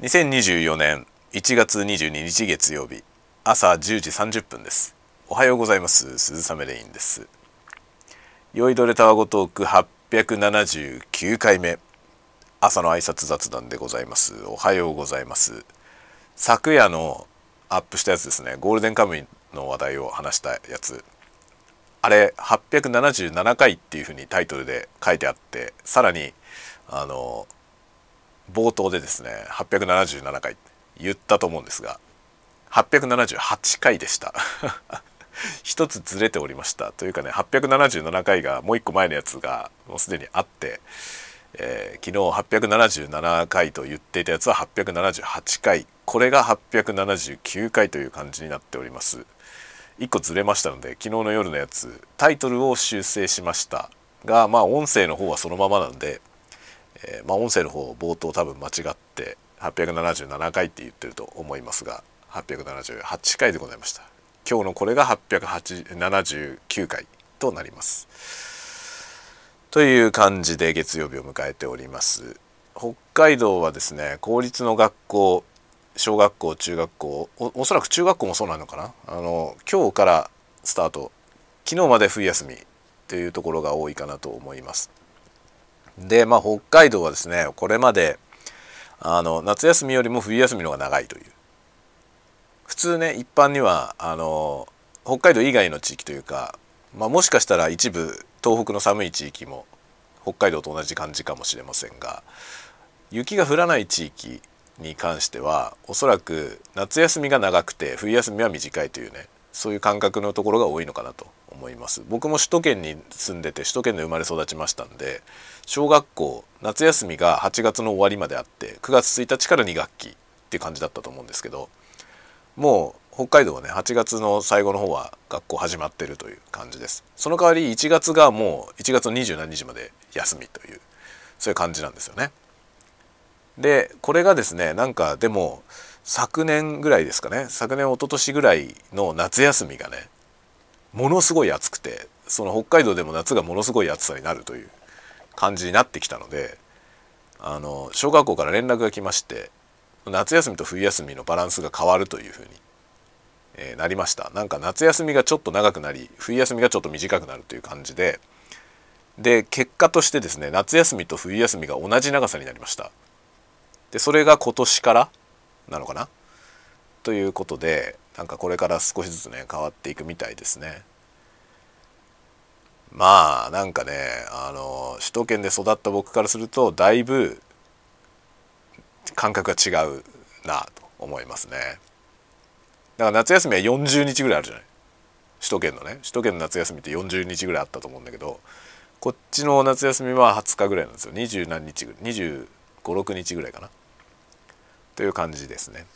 2024年1月22日月曜日朝10時30分です。おはようございます。鈴雨レインです。酔いどれタワゴトーク879回目。朝の挨拶雑談でございます。おはようございます。昨夜のアップしたやつですね。ゴールデンカムイの話題を話したやつ。あれ877回っていうふうにタイトルで書いてあってさらにあの冒頭でですね877回言ったと思うんですが878回でした。一つずれておりました。というかね877回がもう一個前のやつがもうすでにあって、えー、昨日877回と言っていたやつは878回。これが879回という感じになっております。1個ずれましたので昨日の夜のやつタイトルを修正しました。がまあ音声の方はそのままなんでえー、まあ、音声の方冒頭多分間違って877回って言ってると思いますが878回でございました。今日のこれが879回となります。という感じで月曜日を迎えております。北海道はですね公立の学校小学校中学校おそらく中学校もそうなのかな？あの今日からスタート。昨日まで冬休みというところが多いかなと思います。でまあ北海道はですねこれまであの夏休みよりも冬休みの方が長いという。普通ね一般にはあの北海道以外の地域というか、まあ、もしかしたら一部東北の寒い地域も北海道と同じ感じかもしれませんが雪が降らない地域に関してはおそらく夏休みが長くて冬休みは短いというねそういう感覚のところが多いのかなと。思います。僕も首都圏に住んでて首都圏で生まれ育ちましたんで小学校夏休みが8月の終わりまであって9月1日から2学期っていう感じだったと思うんですけどもう北海道はね8月の最後の方は学校始まってるという感じです。その代わり1月がもう1月の2 7日まで休みというそういう感じなんですよね。でこれがですねなんかでも昨年ぐらいですかね昨年一昨年ぐらいの夏休みがねものすごい暑くてその北海道でも夏がものすごい暑さになるという感じになってきたのであの小学校から連絡が来まして夏休みと冬休みのバランスが変わるというふうに、えー、なりました。なんか夏休みがちょっと長くなり冬休みがちょっと短くなるという感じでで結果としてですね夏休みと冬休みが同じ長さになりました。でそれが今年からなのかな？ということでなんかこれから少しずつね変わっていくみたいですね。まあなんかねあの首都圏で育った僕からするとだいぶ感覚が違うなと思いますね。だから夏休みは40日ぐらいあるじゃない。首都圏のね。首都圏の夏休みって40日ぐらいあったと思うんだけどこっちの夏休みは20日ぐらいなんですよ。二十何日ぐらい2 5 6日ぐらいかな。という感じですね。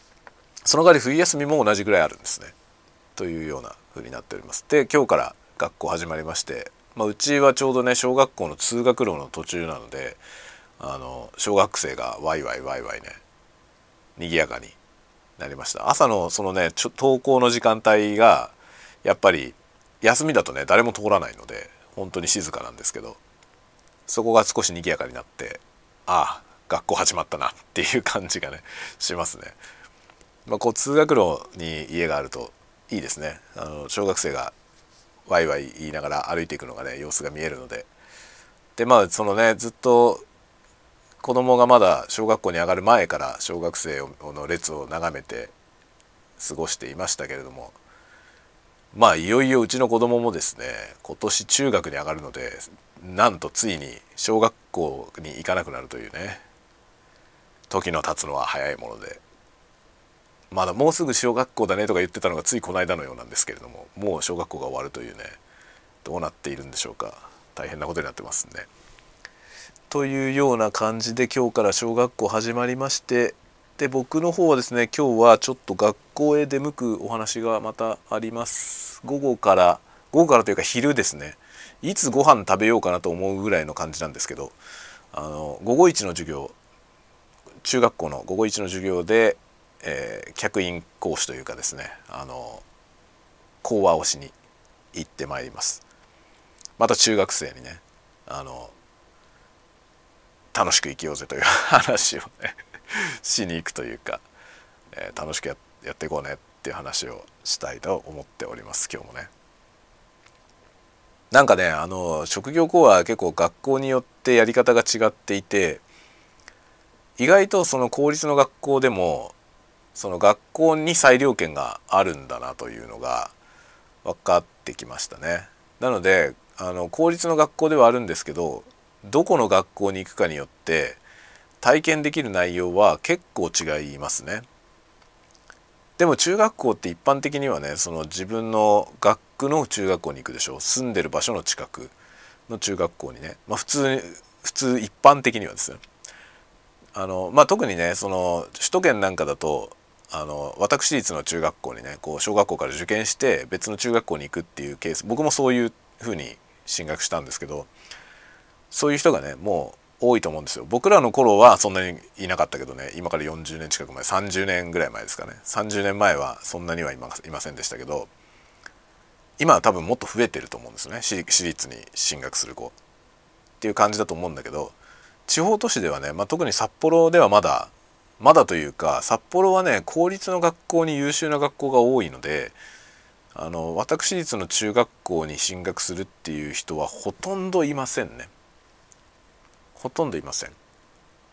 その代わり冬休みも同じぐらいあるんですね。というような風になっております。で今日から学校始まりまして、まあ、うちはちょうどね小学校の通学路の途中なのであの小学生がワイワイワイワイね賑やかになりました。朝のそのねちょ登校の時間帯がやっぱり休みだとね誰も通らないので本当に静かなんですけどそこが少し賑やかになってああ学校始まったなっていう感じがねしますね。まあ、こう通学路に家があるといいですね。あの小学生がワイワイ言いながら歩いていくのがね様子が見えるので。でまあそのねずっと子供がまだ小学校に上がる前から小学生の列を眺めて過ごしていましたけれどもまあいよいようちの子供もですね今年中学に上がるのでなんとついに小学校に行かなくなるというね時の経つのは早いもので。まだもうすぐ小学校だねとか言ってたのがついこの間のようなんですけれどももう小学校が終わるというねどうなっているんでしょうか。大変なことになってますね。というような感じで今日から小学校始まりましてで僕の方はですね今日はちょっと学校へ出向くお話がまたあります。午後から午後からというか昼ですね。いつご飯食べようかなと思うぐらいの感じなんですけどあの午後一の授業中学校の午後一の授業で、えー、客員講師というかですねあの講話をしに行ってまいりますまた中学生にねあの楽しく生きようぜという話をね しに行くというか、えー、楽しくややっていこうねっていう話をしたいと思っております今日もね。なんかねあの職業校は結構学校によってやり方が違っていて意外とその公立の学校でもその学校に裁量権があるんだなというのが分かってきましたね。なのであの公立の学校ではあるんですけどどこの学校に行くかによって体験できる内容は結構違いますね。でも中学校って一般的にはねその自分の学区の中学校に行くでしょう住んでる場所の近くの中学校にね、まあ、普通普通一般的にはですねあの、まあ、特にねその首都圏なんかだとあの私立の中学校にねこう小学校から受験して別の中学校に行くっていうケース僕もそういうふうに進学したんですけどそういう人がねもう多いと思うんですよ。僕らの頃はそんなにいなかったけどね今から40年近く前30年ぐらい前ですかね。30年前はそんなにはいませんでしたけど今は多分もっと増えてると思うんですね。私立に進学する子。っていう感じだと思うんだけど地方都市ではね、まあ、特に札幌ではまだまだというか札幌はね公立の学校に優秀な学校が多いのであの私立の中学校に進学するっていう人はほとんどいませんね。ほとんどいません。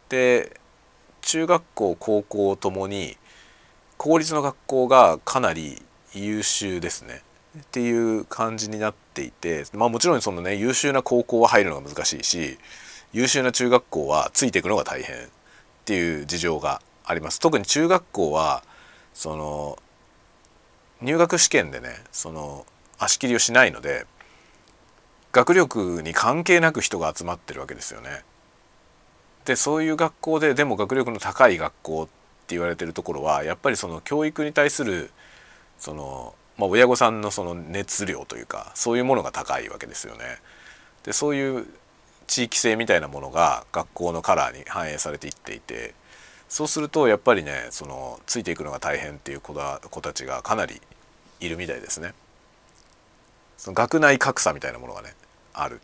で中学校高校ともに公立の学校がかなり優秀ですね。っていう感じになっていてまあもちろんそのね優秀な高校は入るのが難しいし優秀な中学校はついていくのが大変。っていう事情があります特に中学校はその入学試験でねその足切りをしないので学力に関係なく人が集まってるわけですよね。でそういう学校ででも学力の高い学校って言われてるところはやっぱりその教育に対するその、まあ、親御さんのその熱量というかそういうものが高いわけですよね。でそういう地域性みたいなものが学校のカラーに反映されていっていてそうするとやっぱりねそのついていくのが大変っていう子だ子たちがかなりいるみたいですね。その学内格差みたいなものがねある。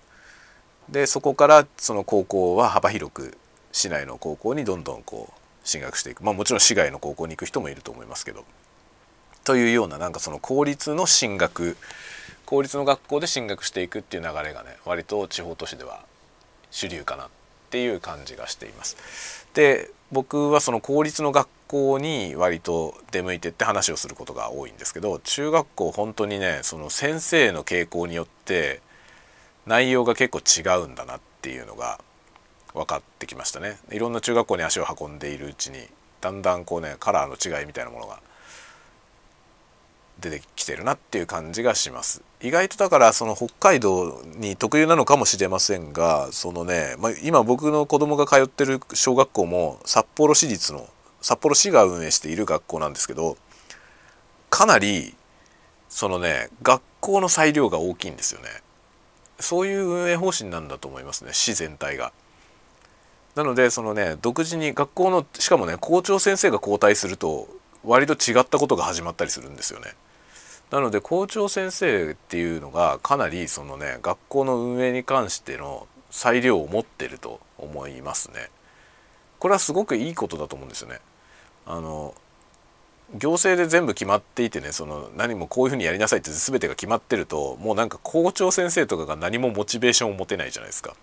でそこからその高校は幅広く市内の高校にどんどんこう進学していくまあもちろん市外の高校に行く人もいると思いますけどというようななんかその公立の進学公立の学校で進学していくっていう流れがね割と地方都市では主流かなっていう感じがしています。で僕はその公立の学校に割と出向いてって話をすることが多いんですけど中学校本当にねその先生の傾向によって内容が結構違うんだなっていうのが分かってきましたね。いろんな中学校に足を運んでいるうちにだんだんこうねカラーの違いみたいなものが出てきてるなっていう感じがします意外とだからその北海道に特有なのかもしれませんがそのね、まあ、今僕の子供が通ってる小学校も札幌市立の札幌市が運営している学校なんですけどかなりそのね学校の裁量が大きいんですよねそういう運営方針なんだと思いますね市全体が。なのでそのね独自に学校のしかもね校長先生が交代すると割と違ったことが始まったりするんですよね。なので校長先生っていうのがかなりそのね学校の運営に関しての裁量を持ってると思いますね。これはすごくいいことだと思うんですよね。あの行政で全部決まっていてねその何もこういうふうにやりなさいって全てが決まってるともうなんか校長先生とかが何もモチベーションを持てないじゃないですか。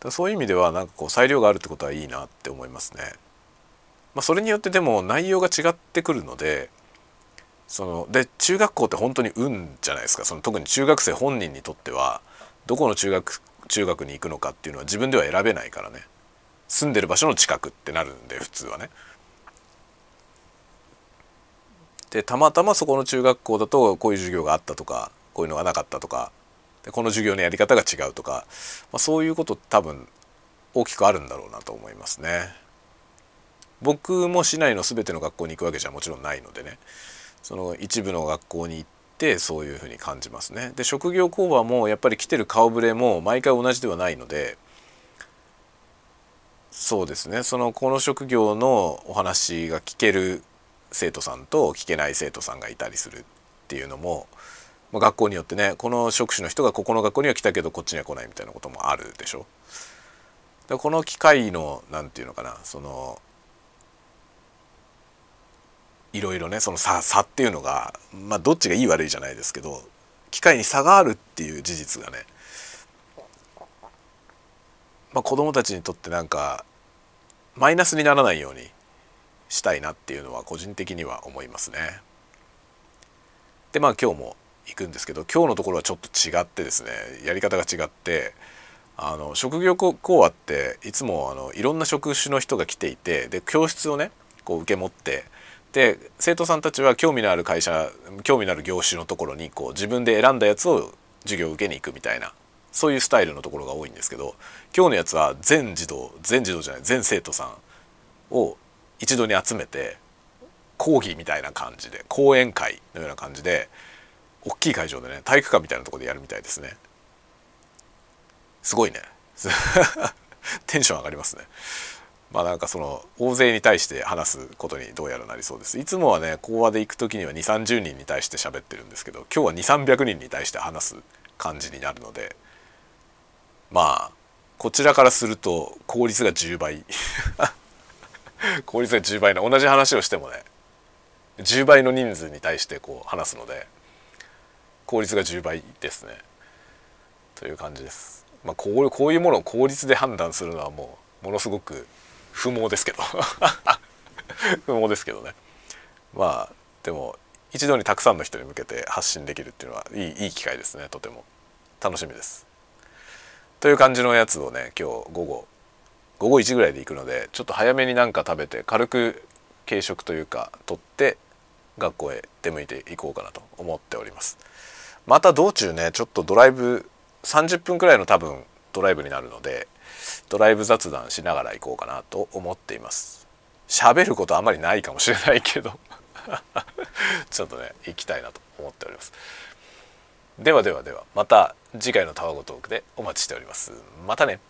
だそういう意味ではなんかこう裁量があるってことはいいなって思いますね。まあ、それによってでも内容が違ってくるのでそので中学校って本当に運じゃないですかその特に中学生本人にとってはどこの中学中学に行くのかっていうのは自分では選べないからね住んでる場所の近くってなるんで普通はね。でたまたまそこの中学校だとこういう授業があったとかこういうのがなかったとかでこの授業のやり方が違うとか、まあ、そういうこと多分大きくあるんだろうなと思いますね。僕も市内の全ての学校に行くわけじゃもちろんないのでねその一部の学校に行ってそういうふうに感じますね。で職業工場もやっぱり来てる顔ぶれも毎回同じではないのでそうですねそのこの職業のお話が聞ける生徒さんと聞けない生徒さんがいたりするっていうのも、まあ、学校によってねこの職種の人がここの学校には来たけどこっちには来ないみたいなこともあるでしょ。でこの機会の何て言うのかなそのいろいろねその差差っていうのがまあどっちがいい悪いじゃないですけど機会に差があるっていう事実がねまあ子供たちにとってなんかマイナスにならないようにしたいなっていうのは個人的には思いますね。でまあ今日も行くんですけど今日のところはちょっと違ってですねやり方が違ってあの職業講話っていつもあのいろんな職種の人が来ていてで教室をねこう受け持ってで生徒さんたちは興味のある会社興味のある業種のところにこう自分で選んだやつを授業を受けに行くみたいなそういうスタイルのところが多いんですけど今日のやつは全児童全児童じゃない全生徒さんを一度に集めて講義みたいな感じで講演会のような感じで大きい会場でね体育館みたいなとこでやるみたいですね。すごいね。テンション上がりますね。まあなんかその大勢に対して話すことにどうやらなりそうです。いつもはね講話で行く時には2 3 0人に対して喋ってるんですけど今日は2 3 0 0人に対して話す感じになるのでまあこちらからすると効率が10倍。効率が10 倍の同じ話をしてもね10倍の人数に対してこう話すので効率が10倍ですね。という感じです。まあ、こうこういうものを効率で判断するのはもうものすごく不毛ですけど。不毛ですけどね。まあでも一度にたくさんの人に向けて発信できるっていうのはいいいい機会ですねとても。楽しみです。という感じのやつをね今日午後午後1ぐらいで行くのでちょっと早めになんか食べて軽く軽食というか取って学校へ出向いていこうかなと思っております。また道中ねちょっとドライブ30分くらいの多分ドライブになるのでドライブ雑談しながら行こうかなと思っています。喋ることあまりないかもしれないけど。ちょっとね行きたいなと思っております。ではではではまた次回のタワゴトークでお待ちしております。またね。